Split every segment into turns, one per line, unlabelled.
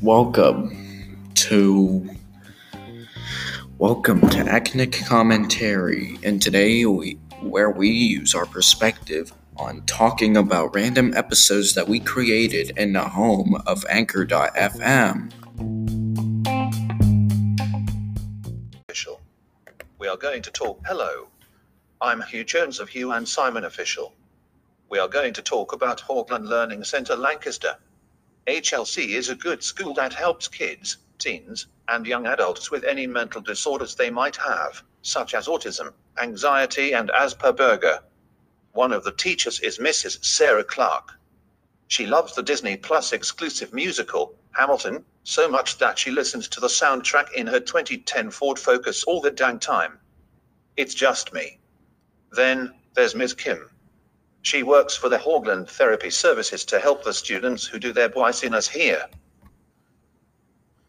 Welcome to Welcome to Ethnic Commentary, and today we where we use our perspective on talking about random episodes that we created in the home of Anchor.fm.
Official. We are going to talk. Hello. I'm Hugh Jones of Hugh and Simon Official. We are going to talk about Haugland Learning Centre Lancaster. HLC is a good school that helps kids, teens, and young adults with any mental disorders they might have, such as autism, anxiety, and Asperger. One of the teachers is Mrs. Sarah Clark. She loves the Disney Plus exclusive musical, Hamilton, so much that she listens to the soundtrack in her 2010 Ford Focus all the dang time. It's just me. Then, there's Ms. Kim. She works for the Haugland Therapy Services to help the students who do their business here.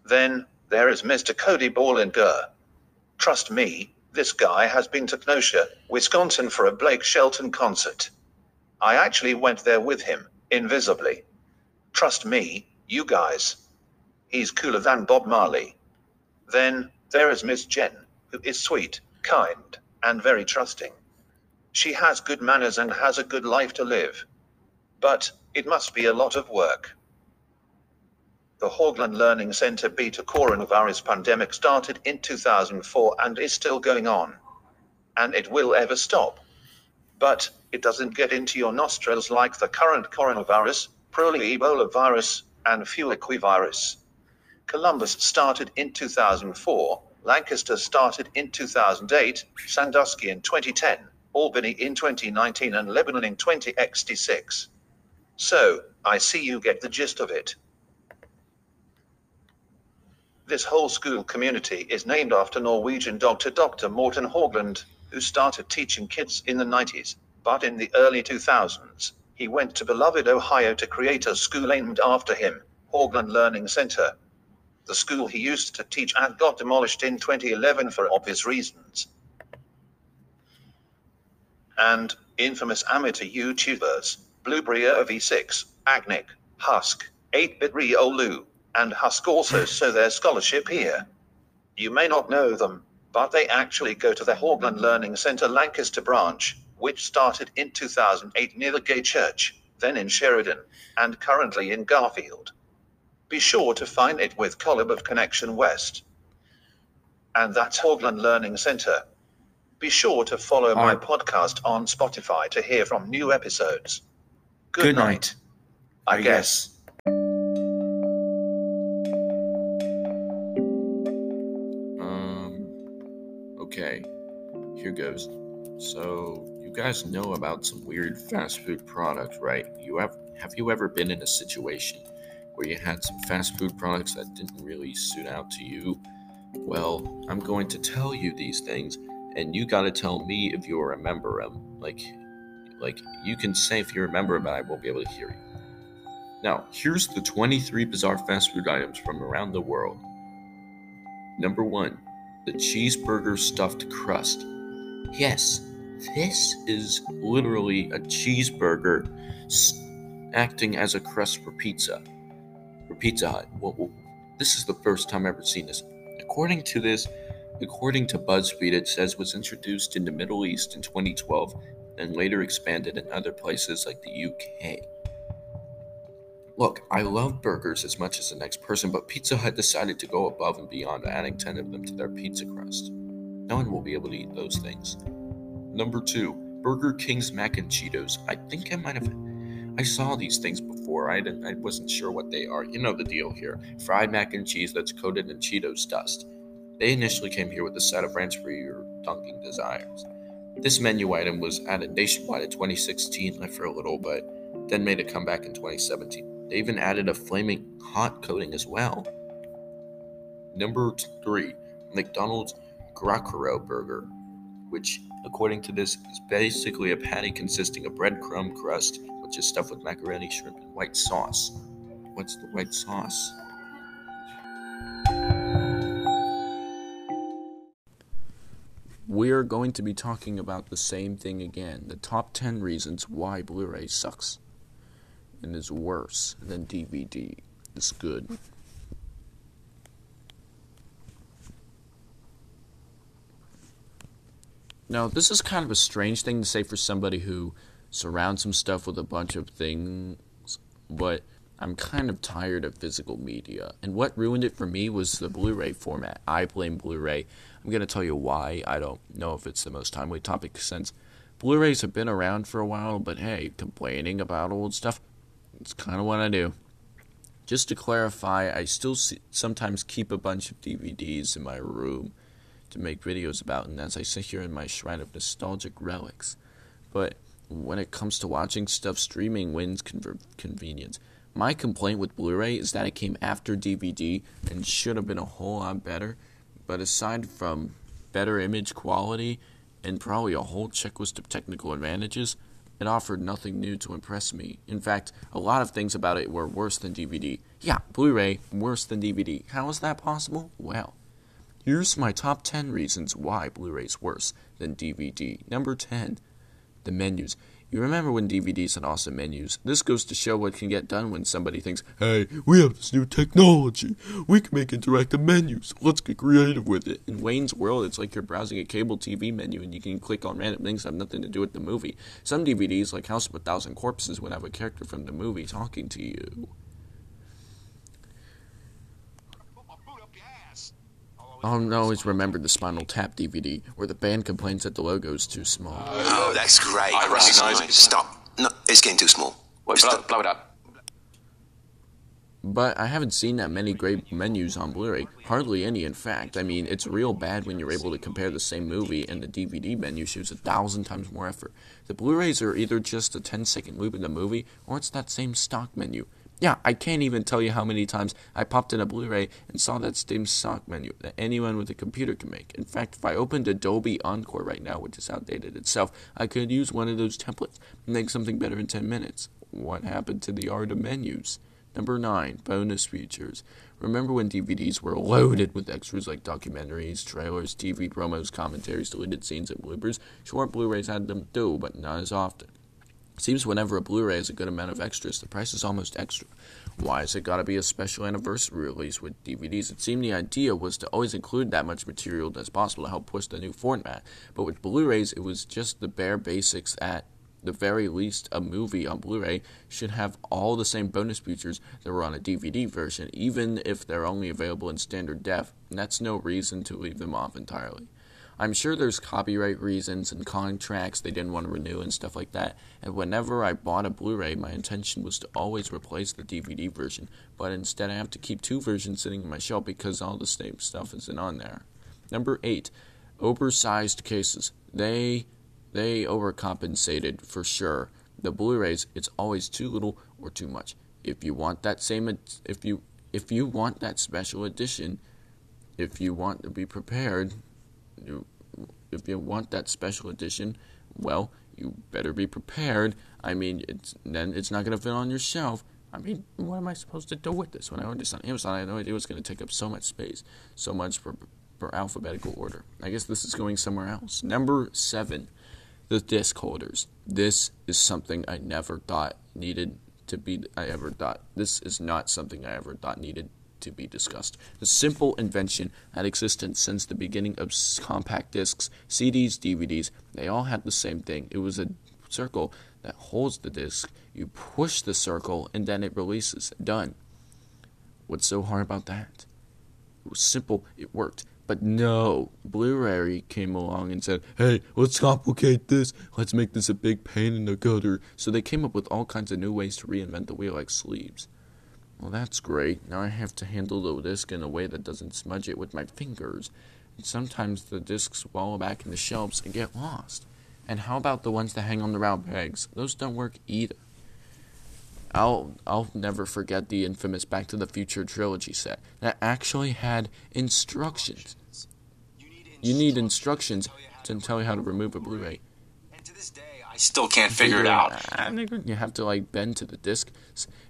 Then, there is Mr. Cody Ballinger. Trust me, this guy has been to Kenosha, Wisconsin for a Blake Shelton concert. I actually went there with him, invisibly. Trust me, you guys. He's cooler than Bob Marley. Then, there is Miss Jen, who is sweet, kind, and very trusting. She has good manners and has a good life to live. But, it must be a lot of work. The Haugland Learning Center beta coronavirus pandemic started in 2004 and is still going on. And it will ever stop. But, it doesn't get into your nostrils like the current coronavirus, Proly Ebola virus, and Fuiquivirus. Columbus started in 2004, Lancaster started in 2008, Sandusky in 2010, Albany in 2019, and Lebanon in 2066. So, I see you get the gist of it. This whole school community is named after Norwegian doctor Dr. Morten Haugland, who started teaching kids in the 90s, but in the early 2000s, he went to beloved Ohio to create a school named after him, Haugland Learning Center. The school he used to teach at got demolished in 2011 for obvious reasons. And infamous amateur YouTubers, Blueberry V6, Agnic, Husk, 8-Bit Riolu, and Husk also show their scholarship here. You may not know them, but they actually go to the Haugland Learning Center Lancaster branch, which started in 2008 near the Gay Church, then in Sheridan, and currently in Garfield. Be sure to find it with Collab of Connection West. And that's Haugland Learning Center. Be sure to follow my
Alright.
podcast on Spotify to hear from new episodes. Good,
Good
night,
night.
I guess.
Um, okay, here goes. So, you guys know about some weird fast food products, right? You have have you ever been in a situation where you had some fast food products that didn't really suit out to you? Well, I'm going to tell you these things, and you got to tell me if you remember them. Like, like you can say if you remember, but I won't be able to hear you. Now, here's the 23 bizarre fast food items from around the world. Number one, the cheeseburger stuffed crust. Yes, this is literally a cheeseburger acting as a crust for pizza. For Pizza Hut. Well, well, this is the first time I've ever seen this. According to this, according to BuzzFeed, it says was introduced in the Middle East in 2012 and later expanded in other places like the UK. Look, I love burgers as much as the next person, but Pizza Hut decided to go above and beyond, adding 10 of them to their pizza crust. No one will be able to eat those things. Number two, Burger King's mac and Cheetos. I think I might have. I saw these things before. I didn't. I wasn't sure what they are. You know the deal here: fried mac and cheese that's coated in Cheetos dust. They initially came here with a set of ranch for your dunking desires. This menu item was added nationwide in 2016 like, for a little, but then made a comeback in 2017. They even added a flaming hot coating as well. Number three, McDonald's Gracoro Burger, which, according to this, is basically a patty consisting of breadcrumb crust, which is stuffed with macaroni, shrimp, and white sauce. What's the white sauce? We are going to be talking about the same thing again the top 10 reasons why Blu ray sucks. and is worse than DVD. It's good. Now, this is kind of a strange thing to say for somebody who surrounds himself with a bunch of things, but I'm kind of tired of physical media. And what ruined it for me was the Blu ray format. I blame Blu ray. I'm going to tell you why. I don't know if it's the most timely topic since Blu rays have been around for a while, but hey, complaining about old stuff, it's kind of what I do. Just to clarify, I still see, sometimes keep a bunch of DVDs in my room to make videos about, and as I sit here in my shrine of nostalgic relics. But when it comes to watching stuff, streaming wins con- convenience. My complaint with Blu ray is that it came after DVD and should have been a whole lot better. But aside from better image quality and probably a whole checklist of technical advantages, it offered nothing new to impress me. In fact, a lot of things about it were worse than DVD. Yeah, Blu ray, worse than DVD. How is that possible? Well, here's my top 10 reasons why Blu ray's worse than DVD. Number 10, the menus. You remember when DVDs had awesome menus? This goes to show what can get done when somebody thinks, hey, we have this new technology. We can make interactive menus. Let's get creative with it. In Wayne's World, it's like you're browsing a cable TV menu and you can click on random things that have nothing to do with the movie. Some DVDs, like House of a Thousand Corpses, would have a character from the movie talking to you. I'll always remember the Spinal Tap DVD, where the band complains that the logo is too small.
Oh, that's great.
I recognise it.
Stop. No, it's getting too small.
Wait, blow, blow it up.
But I haven't seen that many great menus on Blu-ray. Hardly any, in fact. I mean, it's real bad when you're able to compare the same movie and the DVD menu shows a thousand times more effort. The Blu-rays are either just a 10-second loop in the movie, or it's that same stock menu. Yeah, I can't even tell you how many times I popped in a Blu-ray and saw that same stock menu that anyone with a computer can make. In fact, if I opened Adobe Encore right now, which is outdated itself, I could use one of those templates and make something better in 10 minutes. What happened to the art of menus? Number 9. Bonus features. Remember when DVDs were loaded with extras like documentaries, trailers, TV promos, commentaries, deleted scenes, and bloopers? Short Blu-rays had them too, but not as often. Seems whenever a Blu-ray has a good amount of extras, the price is almost extra. Why has it got to be a special anniversary release with DVDs? It seemed the idea was to always include that much material as possible to help push the new format. But with Blu-rays, it was just the bare basics. At the very least, a movie on Blu-ray should have all the same bonus features that were on a DVD version, even if they're only available in standard def. And that's no reason to leave them off entirely. I'm sure there's copyright reasons and contracts they didn't want to renew and stuff like that. And whenever I bought a Blu ray, my intention was to always replace the DVD version, but instead I have to keep two versions sitting in my shelf because all the same stuff isn't on there. Number 8. Oversized cases. They they overcompensated for sure. The Blu-rays, it's always too little or too much. If you want that same if you if you want that special edition, if you want to be prepared, you, if you want that special edition, well, you better be prepared. I mean, it's then it's not going to fit on your shelf. I mean, what am I supposed to do with this? When I ordered this on Amazon, I had no idea it was going to take up so much space, so much for, for alphabetical order. I guess this is going somewhere else. Number seven, the disc holders. This is something I never thought needed to be. I ever thought this is not something I ever thought needed to be discussed. The simple invention had existed since the beginning of compact discs, CDs, DVDs. They all had the same thing. It was a circle that holds the disc. You push the circle and then it releases. Done. What's so hard about that? It was simple. It worked. But no, Blu-ray came along and said, "Hey, let's complicate this. Let's make this a big pain in the gutter." So they came up with all kinds of new ways to reinvent the wheel, like sleeves. Well, that's great. Now I have to handle the disc in a way that doesn't smudge it with my fingers. And sometimes the discs fall back in the shelves and get lost. And how about the ones that hang on the round pegs? Those don't work either. I'll I'll never forget the infamous Back to the Future trilogy set that actually had instructions. You need instructions to tell you how to remove a Blu-ray.
And to this day, still can't figure it out.
You have to like bend to the disc.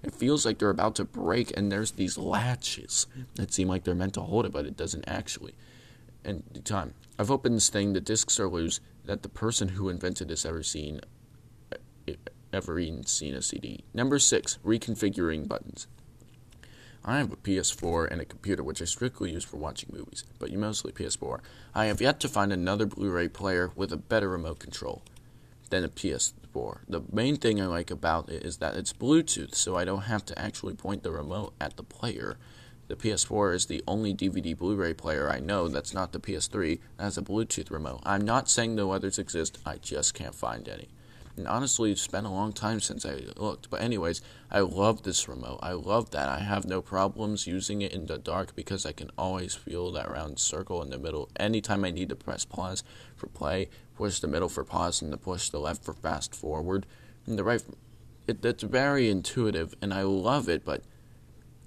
It feels like they're about to break, and there's these latches that seem like they're meant to hold it, but it doesn't actually. And time I've opened this thing. The discs are loose. That the person who invented this ever seen ever even seen a CD. Number six, reconfiguring buttons. I have a PS4 and a computer which I strictly use for watching movies, but you mostly PS4. I have yet to find another Blu ray player with a better remote control than a PS4. The main thing I like about it is that it's Bluetooth, so I don't have to actually point the remote at the player. The PS4 is the only DVD Blu ray player I know that's not the PS3 that has a Bluetooth remote. I'm not saying no others exist, I just can't find any. And honestly, it's been a long time since I looked. But, anyways, I love this remote. I love that. I have no problems using it in the dark because I can always feel that round circle in the middle. Anytime I need to press pause for play, push the middle for pause, and to push the left for fast forward, and the right. It, it's very intuitive, and I love it. But,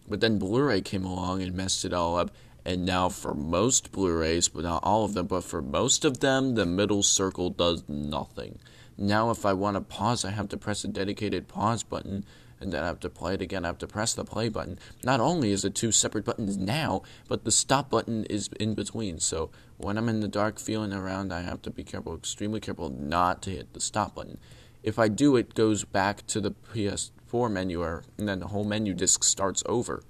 but then Blu-ray came along and messed it all up. And now, for most Blu-rays, but not all of them, but for most of them, the middle circle does nothing. Now, if I want to pause, I have to press a dedicated pause button, and then I have to play it again. I have to press the play button. Not only is it two separate buttons now, but the stop button is in between. So when I'm in the dark feeling around, I have to be careful, extremely careful, not to hit the stop button. If I do, it goes back to the PS4 menu, and then the whole menu disc starts over.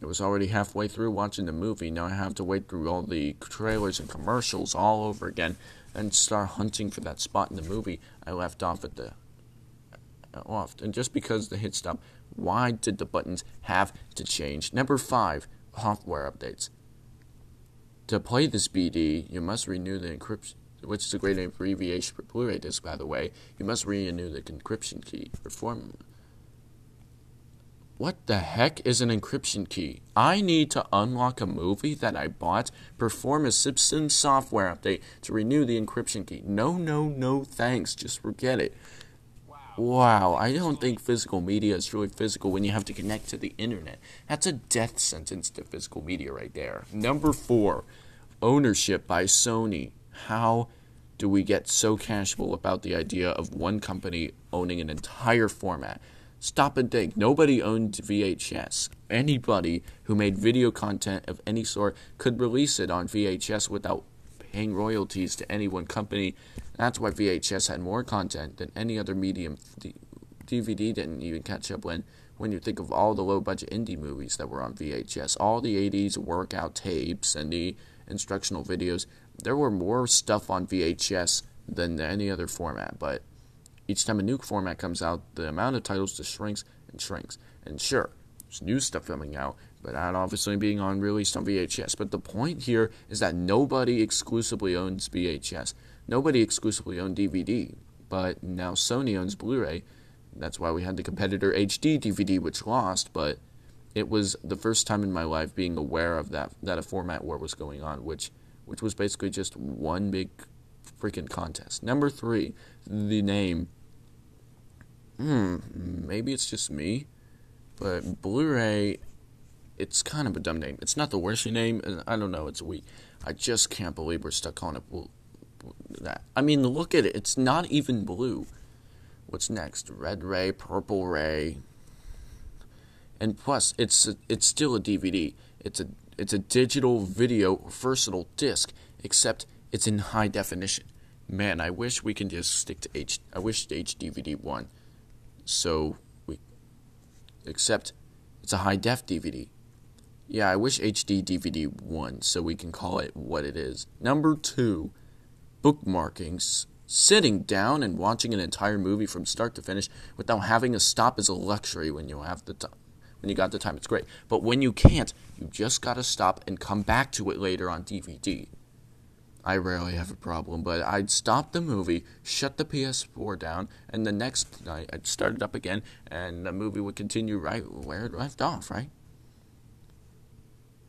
It was already halfway through watching the movie. Now I have to wait through all the trailers and commercials all over again and start hunting for that spot in the movie I left off at the uh, off. And just because the hit stop, why did the buttons have to change? Number five, software updates. To play this BD, you must renew the encryption, which is a great abbreviation for Blu-ray disc, by the way. You must renew the encryption key. for Perform what the heck is an encryption key? I need to unlock a movie that I bought, perform a Simpson software update to renew the encryption key. No, no, no, thanks. Just forget it. Wow, I don't think physical media is truly physical when you have to connect to the internet. That's a death sentence to physical media right there. Number four, ownership by Sony. How do we get so casual about the idea of one company owning an entire format? Stop and think. Nobody owned VHS. Anybody who made video content of any sort could release it on VHS without paying royalties to any one company. That's why VHS had more content than any other medium. DVD didn't even catch up when when you think of all the low budget indie movies that were on VHS, all the 80s workout tapes and the instructional videos, there were more stuff on VHS than any other format, but each time a new format comes out, the amount of titles just shrinks and shrinks. And sure, there's new stuff coming out, but that obviously being on released on VHS. But the point here is that nobody exclusively owns VHS. Nobody exclusively owned DVD. But now Sony owns Blu-ray. That's why we had the competitor HD DVD, which lost. But it was the first time in my life being aware of that that a format war was going on, which which was basically just one big freaking contest. Number three, the name hmm, maybe it's just me, but Blu-ray, it's kind of a dumb name. It's not the worst name, and I don't know, it's weak. I just can't believe we're stuck on it. That I mean, look at it. It's not even blue. What's next? Red ray, purple ray, and plus, it's a, it's still a DVD. It's a it's a digital video versatile disc, except it's in high definition. Man, I wish we can just stick to H. I wish HDVD one so we accept it's a high def DVD. Yeah, I wish HD DVD won so we can call it what it is. Number two, bookmarkings. Sitting down and watching an entire movie from start to finish without having to stop is a luxury when you have the time. When you got the time, it's great. But when you can't, you just gotta stop and come back to it later on DVD. I rarely have a problem, but I'd stop the movie, shut the PS4 down, and the next night I'd start it up again, and the movie would continue right where it left off, right?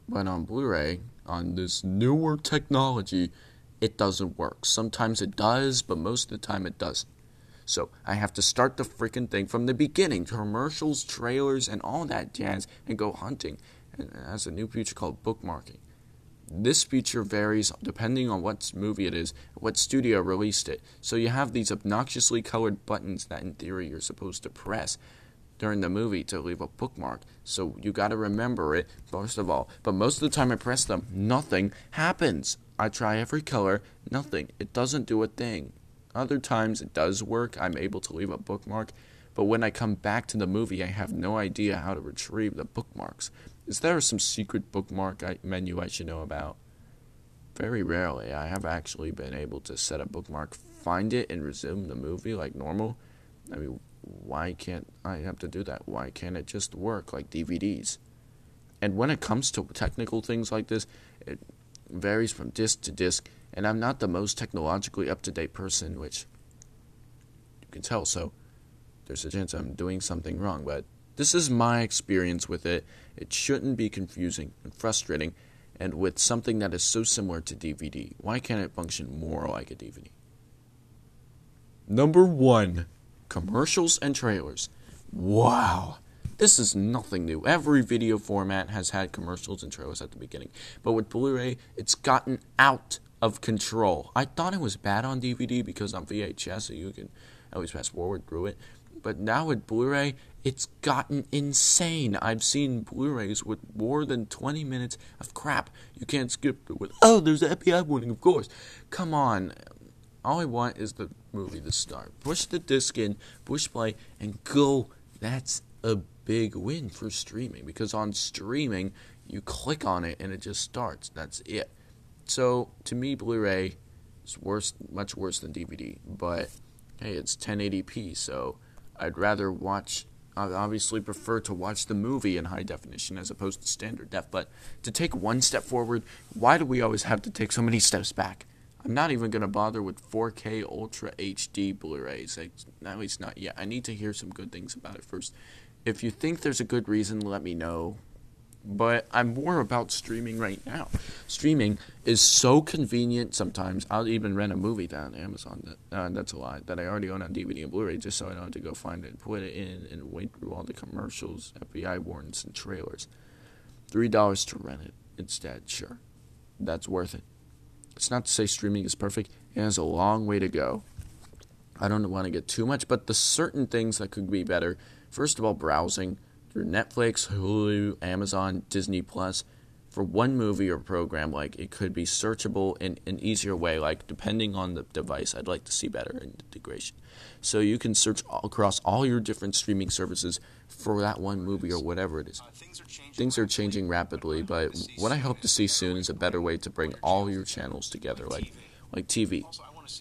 But on Blu ray, on this newer technology, it doesn't work. Sometimes it does, but most of the time it doesn't. So I have to start the freaking thing from the beginning commercials, trailers, and all that jazz, and go hunting. And it has a new feature called bookmarking. This feature varies depending on what movie it is, what studio released it. So you have these obnoxiously colored buttons that in theory you're supposed to press during the movie to leave a bookmark. So you got to remember it first of all. But most of the time I press them, nothing happens. I try every color, nothing. It doesn't do a thing. Other times it does work. I'm able to leave a bookmark, but when I come back to the movie, I have no idea how to retrieve the bookmarks. Is there some secret bookmark I, menu I should know about? Very rarely. I have actually been able to set a bookmark, find it, and resume the movie like normal. I mean, why can't I have to do that? Why can't it just work like DVDs? And when it comes to technical things like this, it varies from disc to disc, and I'm not the most technologically up to date person, which you can tell, so there's a chance I'm doing something wrong, but this is my experience with it. It shouldn't be confusing and frustrating, and with something that is so similar to DVD, why can't it function more like a DVD? Number one commercials and trailers. Wow. This is nothing new. Every video format has had commercials and trailers at the beginning. But with Blu ray, it's gotten out of control. I thought it was bad on DVD because on VHS, so you can always fast forward through it. But now with Blu ray, it's gotten insane. I've seen Blu rays with more than 20 minutes of crap. You can't skip it. Oh, there's the FBI warning, of course. Come on. All I want is the movie to start. Push the disc in, push play, and go. That's a big win for streaming because on streaming, you click on it and it just starts. That's it. So to me, Blu-ray is worse, much worse than DVD. But hey, it's 1080p, so I'd rather watch. I obviously prefer to watch the movie in high definition as opposed to standard def. But to take one step forward, why do we always have to take so many steps back? I'm not even going to bother with 4K Ultra HD Blu rays. At least not yet. I need to hear some good things about it first. If you think there's a good reason, let me know. But I'm more about streaming right now. Streaming is so convenient sometimes. I'll even rent a movie down on Amazon. That, uh, that's a lie. That I already own on DVD and Blu ray just so I don't have to go find it, put it in, and wait through all the commercials, FBI warnings, and trailers. $3 to rent it instead, sure. That's worth it. It's not to say streaming is perfect, it has a long way to go. I don't want to get too much, but the certain things that could be better. First of all, browsing through Netflix, Hulu, Amazon, Disney Plus for one movie or program. Like it could be searchable in an easier way. Like depending on the device, I'd like to see better integration. So you can search all, across all your different streaming services for that one movie or whatever it is. Uh, things are changing rapidly, but what I hope to see soon is a better way to bring all your channels together, like like TV.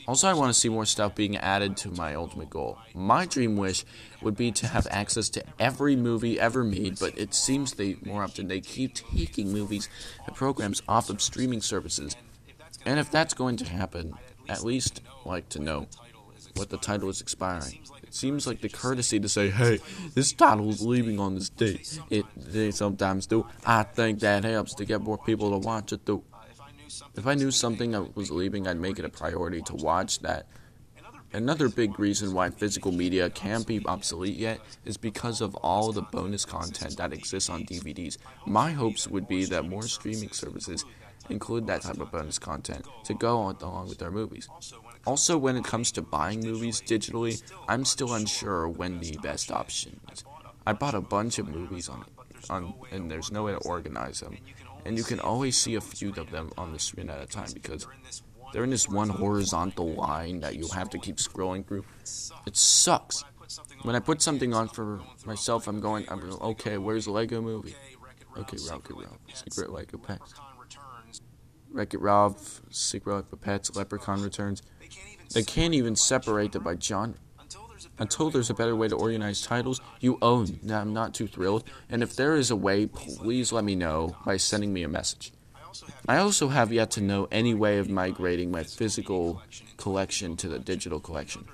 Also, I want to see more stuff being added to my ultimate goal. My dream wish would be to have access to every movie ever made, but it seems they more often they keep taking movies and programs off of streaming services. And if that's going to happen, at least like to know what the title is expiring. It seems like the courtesy to say, "Hey, this title is leaving on this date." It they sometimes do. I think that helps to get more people to watch it though. If I knew something I was leaving, I'd make it a priority to watch that. Another big reason why physical media can't be obsolete yet is because of all the bonus content that exists on DVDs. My hopes would be that more streaming services include that type of bonus content to go along with their movies. Also, when it comes to buying movies digitally, I'm still unsure when the best option is. I bought a bunch of movies on, on and there's no way to organize them and you can always see a few of them on the screen at a time because they're in this one horizontal line that you have to keep scrolling through. It sucks. When I put something on for myself, I'm going, I'm okay, where's the Lego movie? Okay, Rocket Ralph, Secret Lego Pets. Wreck-It Ralph, Secret Life of Pets, Leprechaun Returns. They can't even separate them by genre. Until there's a better way to organize titles, you own. Now, I'm not too thrilled, and if there is a way, please let me know by sending me a message. I also have yet to know any way of migrating my physical collection to the digital collection.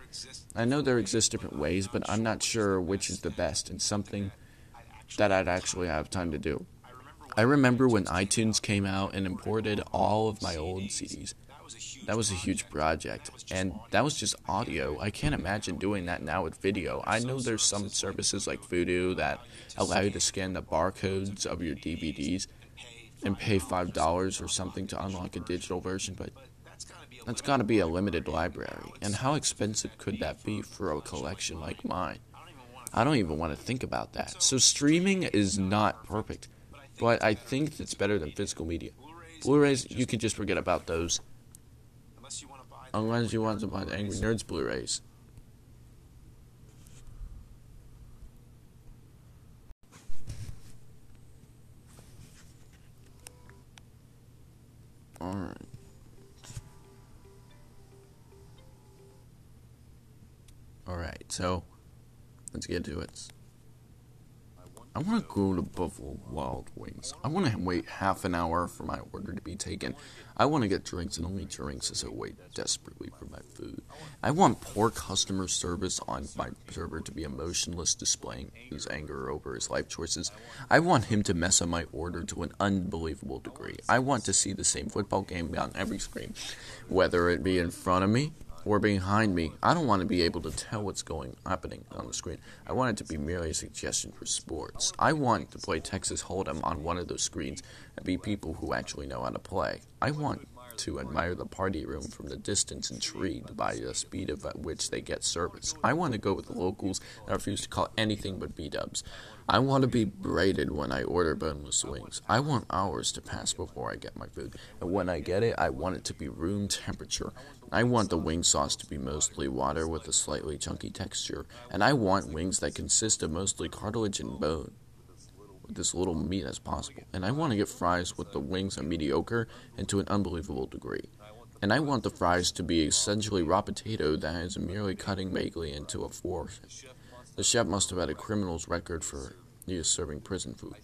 I know there exist different ways, but I'm not sure which is the best and something that I'd actually have time to do. I remember when iTunes came out and imported all of my old CDs. That was a huge project, and that was just audio. I can't imagine doing that now with video. I know there's some services like Vudu that allow you to scan the barcodes of your DVDs and pay $5 or something to unlock a digital version, but that's got to be a limited library. And how expensive could that be for a collection like mine? I don't even want to think about that. So streaming is not perfect, but I think it's better than physical media. Blu-rays, you could just forget about those. Unless you want to buy the Angry Nerds Blu-rays. Alright. Alright, so let's get to it. I want to go to Buffalo Wild Wings. I want to wait half an hour for my order to be taken. I want to get drinks and only drinks as I wait desperately for my food. I want poor customer service on my server to be emotionless, displaying his anger over his life choices. I want him to mess up my order to an unbelievable degree. I want to see the same football game on every screen, whether it be in front of me or behind me. I don't want to be able to tell what's going happening on the screen. I want it to be merely a suggestion for sports. I want to play Texas Hold'em on one of those screens and be people who actually know how to play. I want to admire the party room from the distance, intrigued by the speed of at which they get service. I want to go with the locals and refuse to call anything but B-dubs. I want to be braided when I order boneless wings. I want hours to pass before I get my food, and when I get it, I want it to be room temperature. I want the wing sauce to be mostly water with a slightly chunky texture, and I want wings that consist of mostly cartilage and bone with as little meat as possible. And I want to get fries with the wings are mediocre and to an unbelievable degree. And I want the fries to be essentially raw potato that is merely cutting vaguely into a fork. The chef must have had a criminal's record for is serving prison food.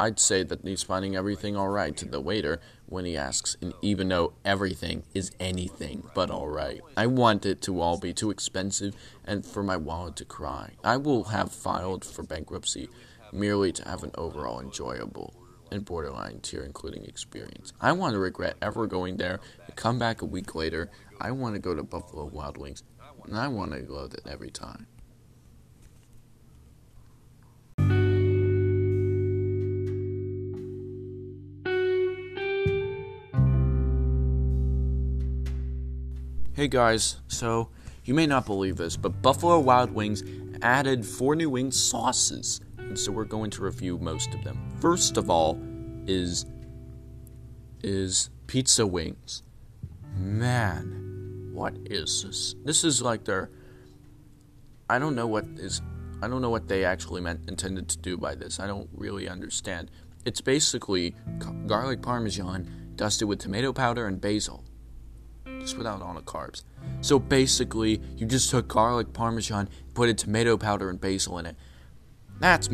I'd say that he's finding everything alright to the waiter when he asks, and even though everything is anything but alright. I want it to all be too expensive and for my wallet to cry. I will have filed for bankruptcy merely to have an overall enjoyable and borderline tier including experience. I want to regret ever going there and come back a week later. I want to go to Buffalo Wild Wings and I want to go there every time. Hey guys, so you may not believe this, but Buffalo Wild Wings added four new wing sauces, and so we're going to review most of them. First of all, is is pizza wings. Man, what is this? This is like their. I don't know what is. I don't know what they actually meant intended to do by this. I don't really understand. It's basically garlic parmesan dusted with tomato powder and basil just without all the carbs. So basically, you just took garlic parmesan, put a tomato powder and basil in it. That's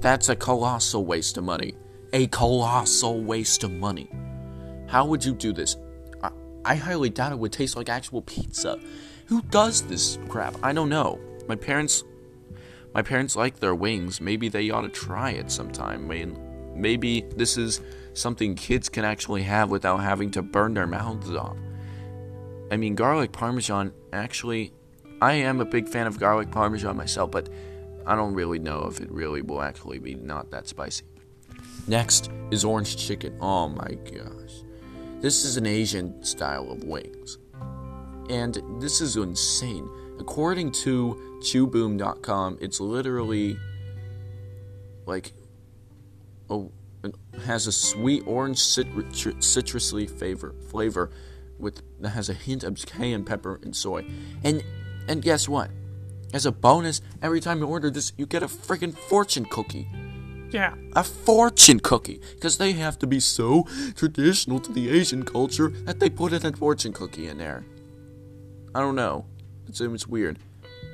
that's a colossal waste of money. A colossal waste of money. How would you do this? I, I highly doubt it would taste like actual pizza. Who does this crap? I don't know. My parents my parents like their wings. Maybe they ought to try it sometime. I mean, maybe this is something kids can actually have without having to burn their mouths off. I mean, garlic parmesan, actually, I am a big fan of garlic parmesan myself, but I don't really know if it really will actually be not that spicy. Next is orange chicken. Oh my gosh. This is an Asian style of wings. And this is insane. According to chewboom.com, it's literally like oh has a sweet orange citru- citrusy flavor flavor with that has a hint of cayenne pepper and soy. And and guess what? As a bonus, every time you order this, you get a freaking fortune cookie. Yeah, a fortune cookie, because they have to be so traditional to the Asian culture that they put in a fortune cookie in there. I don't know. It's, it's weird.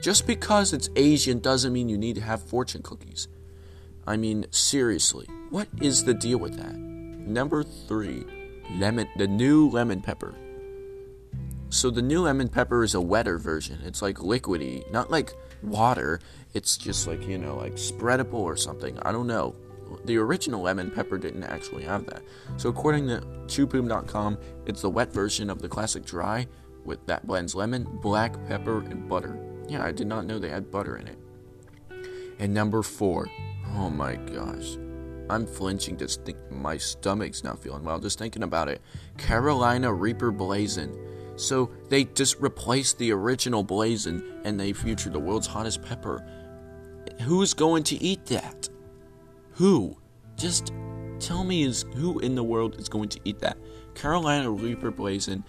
Just because it's Asian doesn't mean you need to have fortune cookies. I mean, seriously, what is the deal with that? Number three, lemon, the new lemon pepper. So the new lemon pepper is a wetter version. It's like liquidy, not like water. It's just like, you know, like spreadable or something. I don't know. The original lemon pepper didn't actually have that. So according to chewboom.com, it's the wet version of the classic dry with that blends lemon, black pepper, and butter. Yeah, I did not know they had butter in it. And number four, oh my gosh. I'm flinching just think my stomach's not feeling well just thinking about it. Carolina Reaper Blazing. So they just replaced the original Blazing and they featured the world's hottest pepper. Who's going to eat that? Who? Just tell me is who in the world is going to eat that? Carolina Reaper Blazing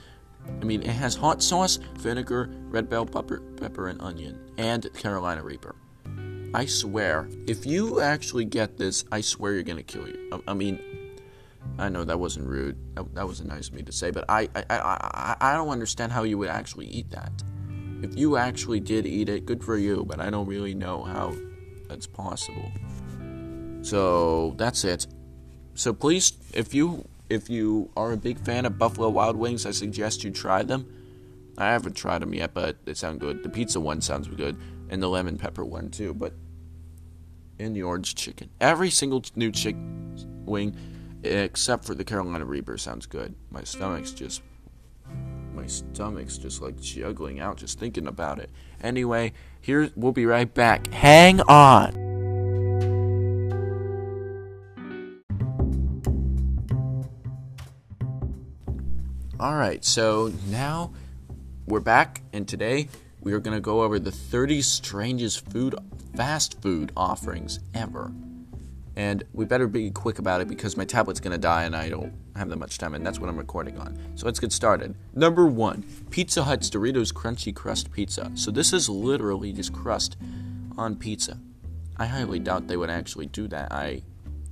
I mean, it has hot sauce, vinegar, red bell pepper, pepper and onion, and Carolina Reaper. I swear, if you actually get this, I swear you're gonna kill you. I, I mean, I know that wasn't rude. That, that wasn't nice of me to say, but I, I, I, I, don't understand how you would actually eat that. If you actually did eat it, good for you, but I don't really know how that's possible. So that's it. So please, if you if you are a big fan of Buffalo Wild Wings, I suggest you try them. I haven't tried them yet, but they sound good. The pizza one sounds good, and the lemon pepper one too. But and the orange chicken, every single new chicken wing, except for the Carolina Reaper, sounds good. My stomach's just my stomach's just like juggling out just thinking about it. Anyway, here we'll be right back. Hang on. All right, so now we're back, and today we are going to go over the 30 strangest food fast food offerings ever. And we better be quick about it because my tablet's going to die and I don't have that much time, and that's what I'm recording on. So let's get started. Number one Pizza Hut's Doritos Crunchy Crust Pizza. So this is literally just crust on pizza. I highly doubt they would actually do that. I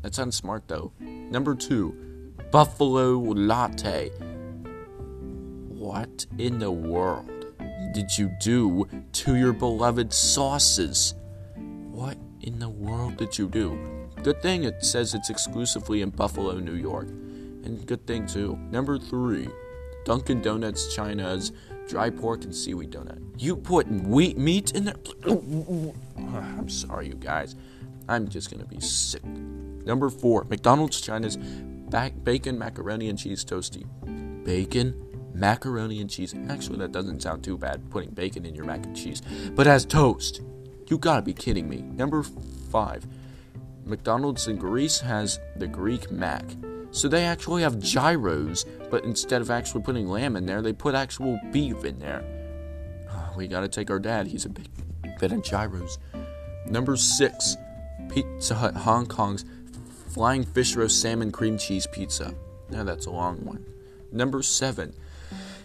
that sounds smart though. Number two, Buffalo Latte. What in the world did you do to your beloved sauces? What in the world did you do? Good thing it says it's exclusively in Buffalo, New York. And good thing too. Number three, Dunkin' Donuts China's dry pork and seaweed donut. You put wheat meat in there? I'm sorry, you guys. I'm just gonna be sick. Number four, McDonald's China's bacon macaroni and cheese toasty. Bacon macaroni and cheese. Actually, that doesn't sound too bad, putting bacon in your mac and cheese. But as toast, you gotta be kidding me. Number five, McDonald's in Greece has the Greek Mac. So they actually have gyros, but instead of actually putting lamb in there, they put actual beef in there. Oh, we gotta take our dad, he's a big fan of gyros. Number six, Pizza Hut Hong Kong's Flying Fish Roast Salmon Cream Cheese Pizza. Now that's a long one. Number seven,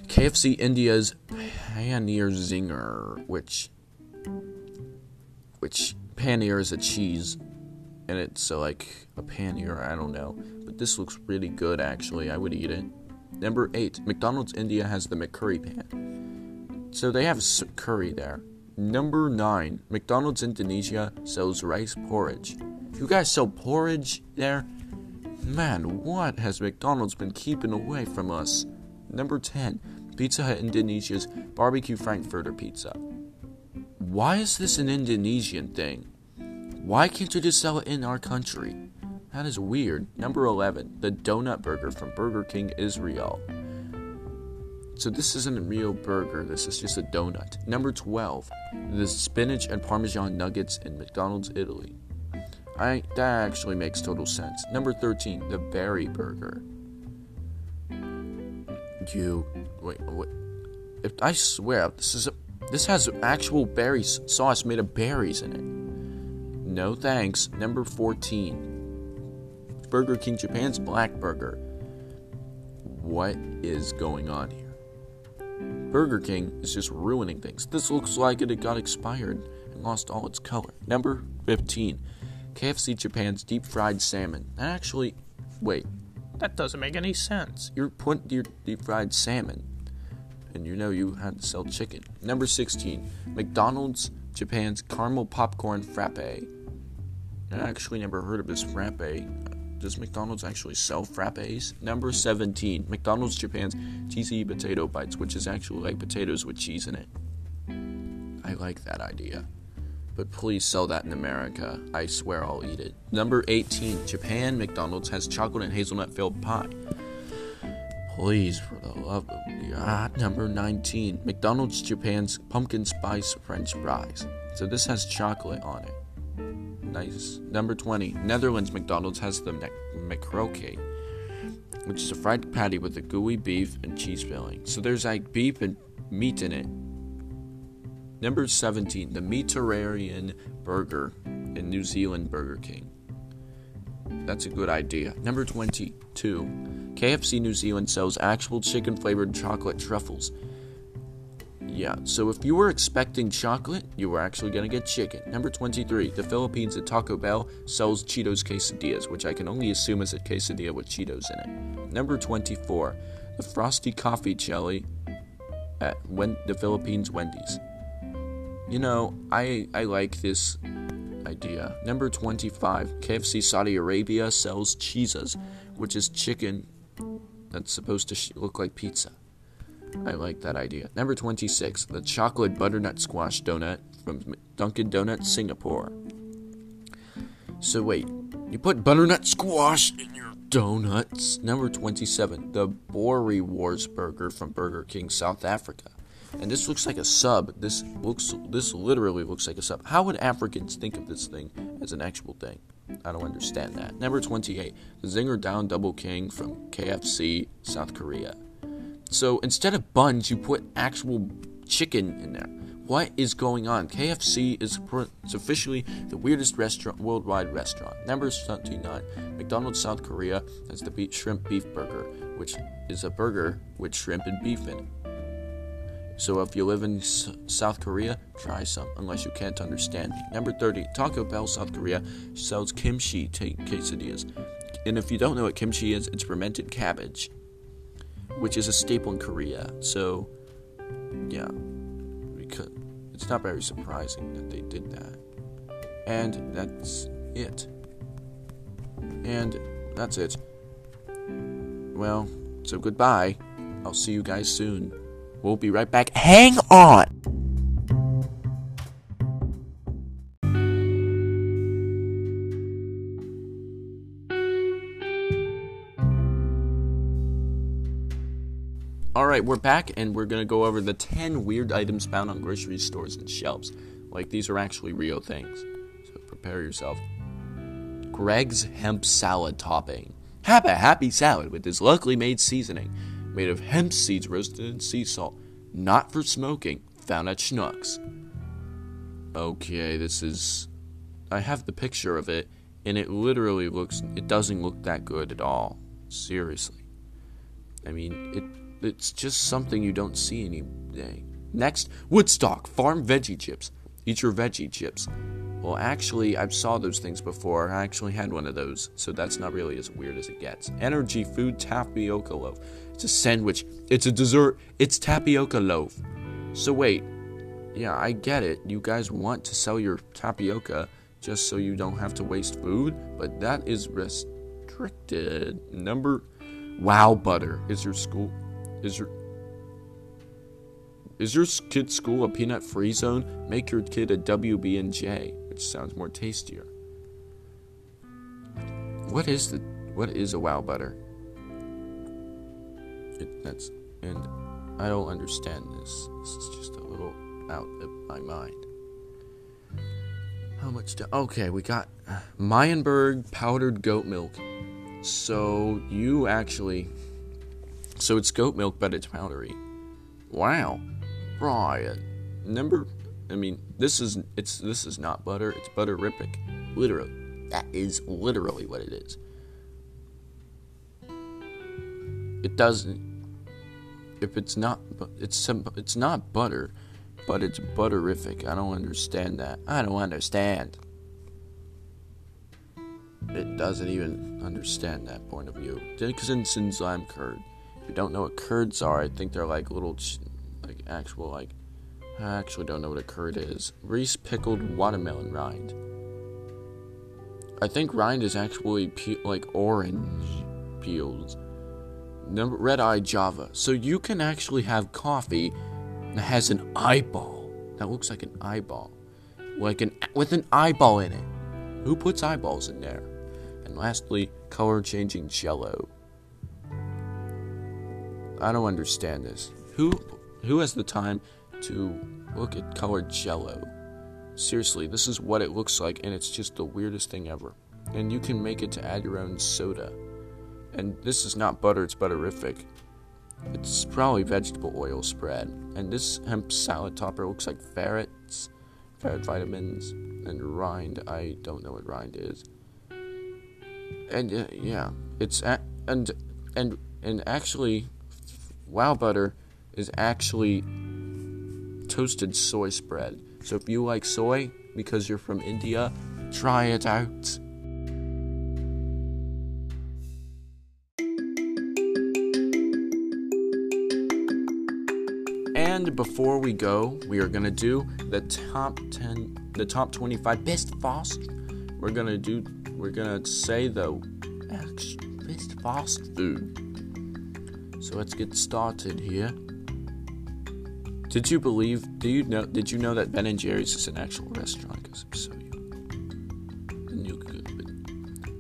KFC India's Paneer Zinger, which which paneer is a cheese, and it's uh, like a paneer. I don't know, but this looks really good. Actually, I would eat it. Number eight, McDonald's India has the McCurry pan, so they have curry there. Number nine, McDonald's Indonesia sells rice porridge. You guys sell porridge there? Man, what has McDonald's been keeping away from us? Number 10, Pizza Hut Indonesia's barbecue frankfurter pizza. Why is this an Indonesian thing? Why can't you just sell it in our country? That is weird. Number 11, the donut burger from Burger King Israel. So this isn't a real burger, this is just a donut. Number 12, the spinach and parmesan nuggets in McDonald's Italy. I that actually makes total sense. Number 13, the berry burger. You wait, wait. If I swear this is a, this has actual berry sauce made of berries in it. No thanks. Number 14. Burger King Japan's Black Burger. What is going on here? Burger King is just ruining things. This looks like it got expired and lost all its color. Number 15. KFC Japan's deep fried salmon. Actually, wait, that doesn't make any sense. You're putting your deep fried salmon, and you know you had to sell chicken. Number 16, McDonald's Japan's caramel popcorn frappe. I actually never heard of this frappe. Does McDonald's actually sell frappes? Number 17, McDonald's Japan's cheesy potato bites, which is actually like potatoes with cheese in it. I like that idea but please sell that in America. I swear I'll eat it. Number 18, Japan McDonald's has chocolate and hazelnut filled pie. Please, for the love of God. Number 19, McDonald's Japan's pumpkin spice french fries. So this has chocolate on it. Nice. Number 20, Netherlands McDonald's has the McRoke, which is a fried patty with a gooey beef and cheese filling. So there's like beef and meat in it Number 17, the Mediterranean Burger in New Zealand Burger King. That's a good idea. Number 22. KFC New Zealand sells actual chicken flavored chocolate truffles. Yeah, so if you were expecting chocolate, you were actually going to get chicken. Number 23. The Philippines at Taco Bell sells Cheetos quesadillas, which I can only assume is a quesadilla with Cheetos in it. Number 24. The Frosty Coffee Jelly at the Philippines Wendy's. You know, I I like this idea. Number 25. KFC Saudi Arabia sells Chizza, which is chicken that's supposed to sh- look like pizza. I like that idea. Number 26. The chocolate butternut squash donut from Dunkin' Donuts, Singapore. So wait, you put butternut squash in your donuts? Number 27. The Boerewors burger from Burger King, South Africa. And this looks like a sub. This looks this literally looks like a sub. How would Africans think of this thing as an actual thing? I don't understand that. Number 28, the Zinger Down Double King from KFC, South Korea. So instead of buns, you put actual chicken in there. What is going on? KFC is, officially the weirdest restaurant, worldwide restaurant. Number 29, McDonald's South Korea has the shrimp beef burger, which is a burger with shrimp and beef in it. So if you live in S- South Korea, try some, unless you can't understand. Number 30, Taco Bell South Korea sells kimchi t- quesadillas. And if you don't know what kimchi is, it's fermented cabbage, which is a staple in Korea. So, yeah, because it's not very surprising that they did that. And that's it. And that's it. Well, so goodbye. I'll see you guys soon. We'll be right back. Hang on! Alright, we're back and we're gonna go over the 10 weird items found on grocery stores and shelves. Like, these are actually real things. So prepare yourself. Greg's hemp salad topping. Have a happy salad with this locally made seasoning, made of hemp seeds roasted in sea salt, not for smoking, found at Schnucks. Okay, this is. I have the picture of it, and it literally looks. It doesn't look that good at all. Seriously. I mean, it it's just something you don't see any day. Next, Woodstock Farm Veggie Chips. Eat your veggie chips. Well, actually, I've saw those things before. I actually had one of those, so that's not really as weird as it gets. Energy Food Tapioca Loaf. It's a sandwich. It's a dessert. It's tapioca loaf. So wait, yeah, I get it. You guys want to sell your tapioca just so you don't have to waste food, but that is restricted. Number Wow Butter. Is your school is your is your kid's school a peanut free zone? Make your kid a WB and J, which sounds more tastier. What is the what is a wow butter? It, that's and I don't understand this. This is just a little out of my mind. How much do Okay, we got Meyenberg powdered goat milk. So you actually so it's goat milk but it's powdery. Wow. Right. Number I mean, this is it's this is not butter, it's butterific. Literally. That is literally what it is. It doesn't if it's not it's some it's not butter, but it's butterific. I don't understand that. I don't understand. It doesn't even understand that point of view. Dickinson's lime curd. If you don't know what curds are, I think they're like little, like actual like. I actually don't know what a curd is. Reese pickled watermelon rind. I think rind is actually pe- like orange peels. Red eye Java. So you can actually have coffee that has an eyeball. That looks like an eyeball, like an with an eyeball in it. Who puts eyeballs in there? And lastly, color changing Jello. I don't understand this. Who who has the time to look at colored Jello? Seriously, this is what it looks like, and it's just the weirdest thing ever. And you can make it to add your own soda. And this is not butter; it's butterific. It's probably vegetable oil spread. And this hemp salad topper looks like ferrets, ferret vitamins, and rind. I don't know what rind is. and uh, yeah, it's a- and and and actually, wow butter is actually toasted soy spread. So if you like soy because you're from India, try it out. And before we go, we are gonna do the top 10, the top 25 best fast. We're gonna do, we're gonna say the best fast food. So let's get started here. Did you believe? Do you know? Did you know that Ben and Jerry's is an actual restaurant? Because I'm so.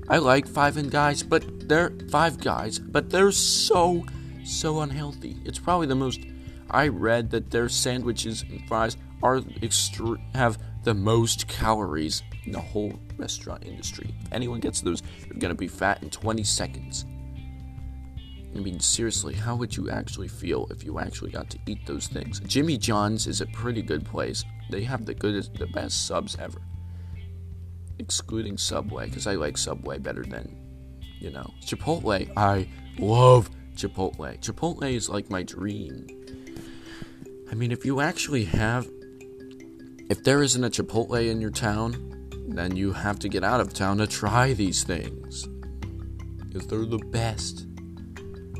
I like Five and Guys, but they're Five Guys, but they're so so unhealthy. It's probably the most. I read that their sandwiches and fries are extre- have the most calories in the whole restaurant industry. If anyone gets those, you're gonna be fat in 20 seconds. I mean, seriously, how would you actually feel if you actually got to eat those things? Jimmy John's is a pretty good place. They have the goodest, the best subs ever. Excluding Subway, because I like Subway better than, you know, Chipotle. I love Chipotle. Chipotle is like my dream. I mean, if you actually have, if there isn't a Chipotle in your town, then you have to get out of town to try these things. Because they're the best.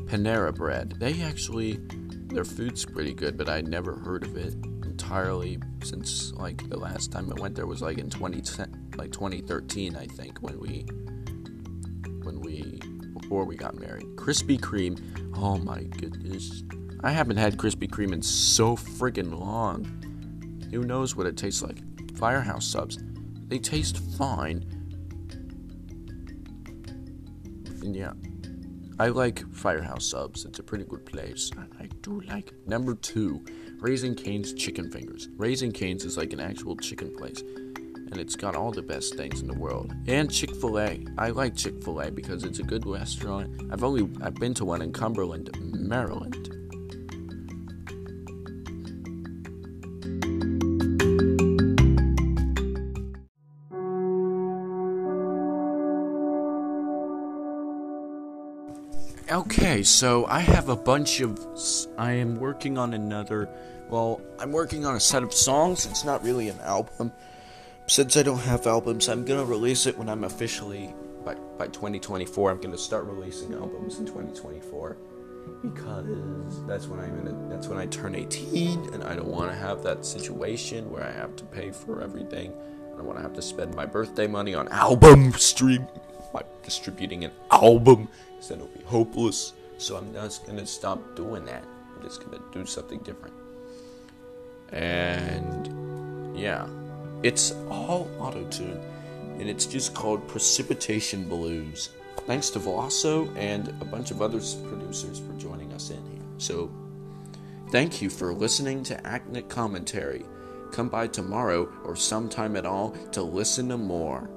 Panera Bread. They actually, their food's pretty good, but I'd never heard of it entirely since like the last time I went there was like in 2010, like 2013, I think, when we, when we, before we got married. Krispy Kreme. Oh my goodness. I haven't had Krispy Kreme in so friggin' long. Who knows what it tastes like? Firehouse subs. They taste fine. And yeah. I like Firehouse subs. It's a pretty good place. I, do like it. Number two, Raising Cane's Chicken Fingers. Raising Cane's is like an actual chicken place, and it's got all the best things in the world. And Chick Fil A. I like Chick Fil A because it's a good restaurant. I've only I've been to one in Cumberland, Maryland. Okay, so I have a bunch of. I am working on another. Well, I'm working on a set of songs. It's not really an album. Since I don't have albums, I'm gonna release it when I'm officially. By, by 2024, I'm gonna start releasing albums in 2024 because that's when I'm gonna. That's when I turn 18, and I don't want to have that situation where I have to pay for everything. I don't want to have to spend my birthday money on album stream, by distributing an album because it'll be hopeless. So I'm just gonna stop doing that. I'm just gonna do something different. And yeah, it's all auto tune, and it's just called Precipitation Blues. Thanks to Veloso and a bunch of other producers for joining us in here. So thank you for listening to Acnic Commentary. Come by tomorrow or sometime at all to listen to more.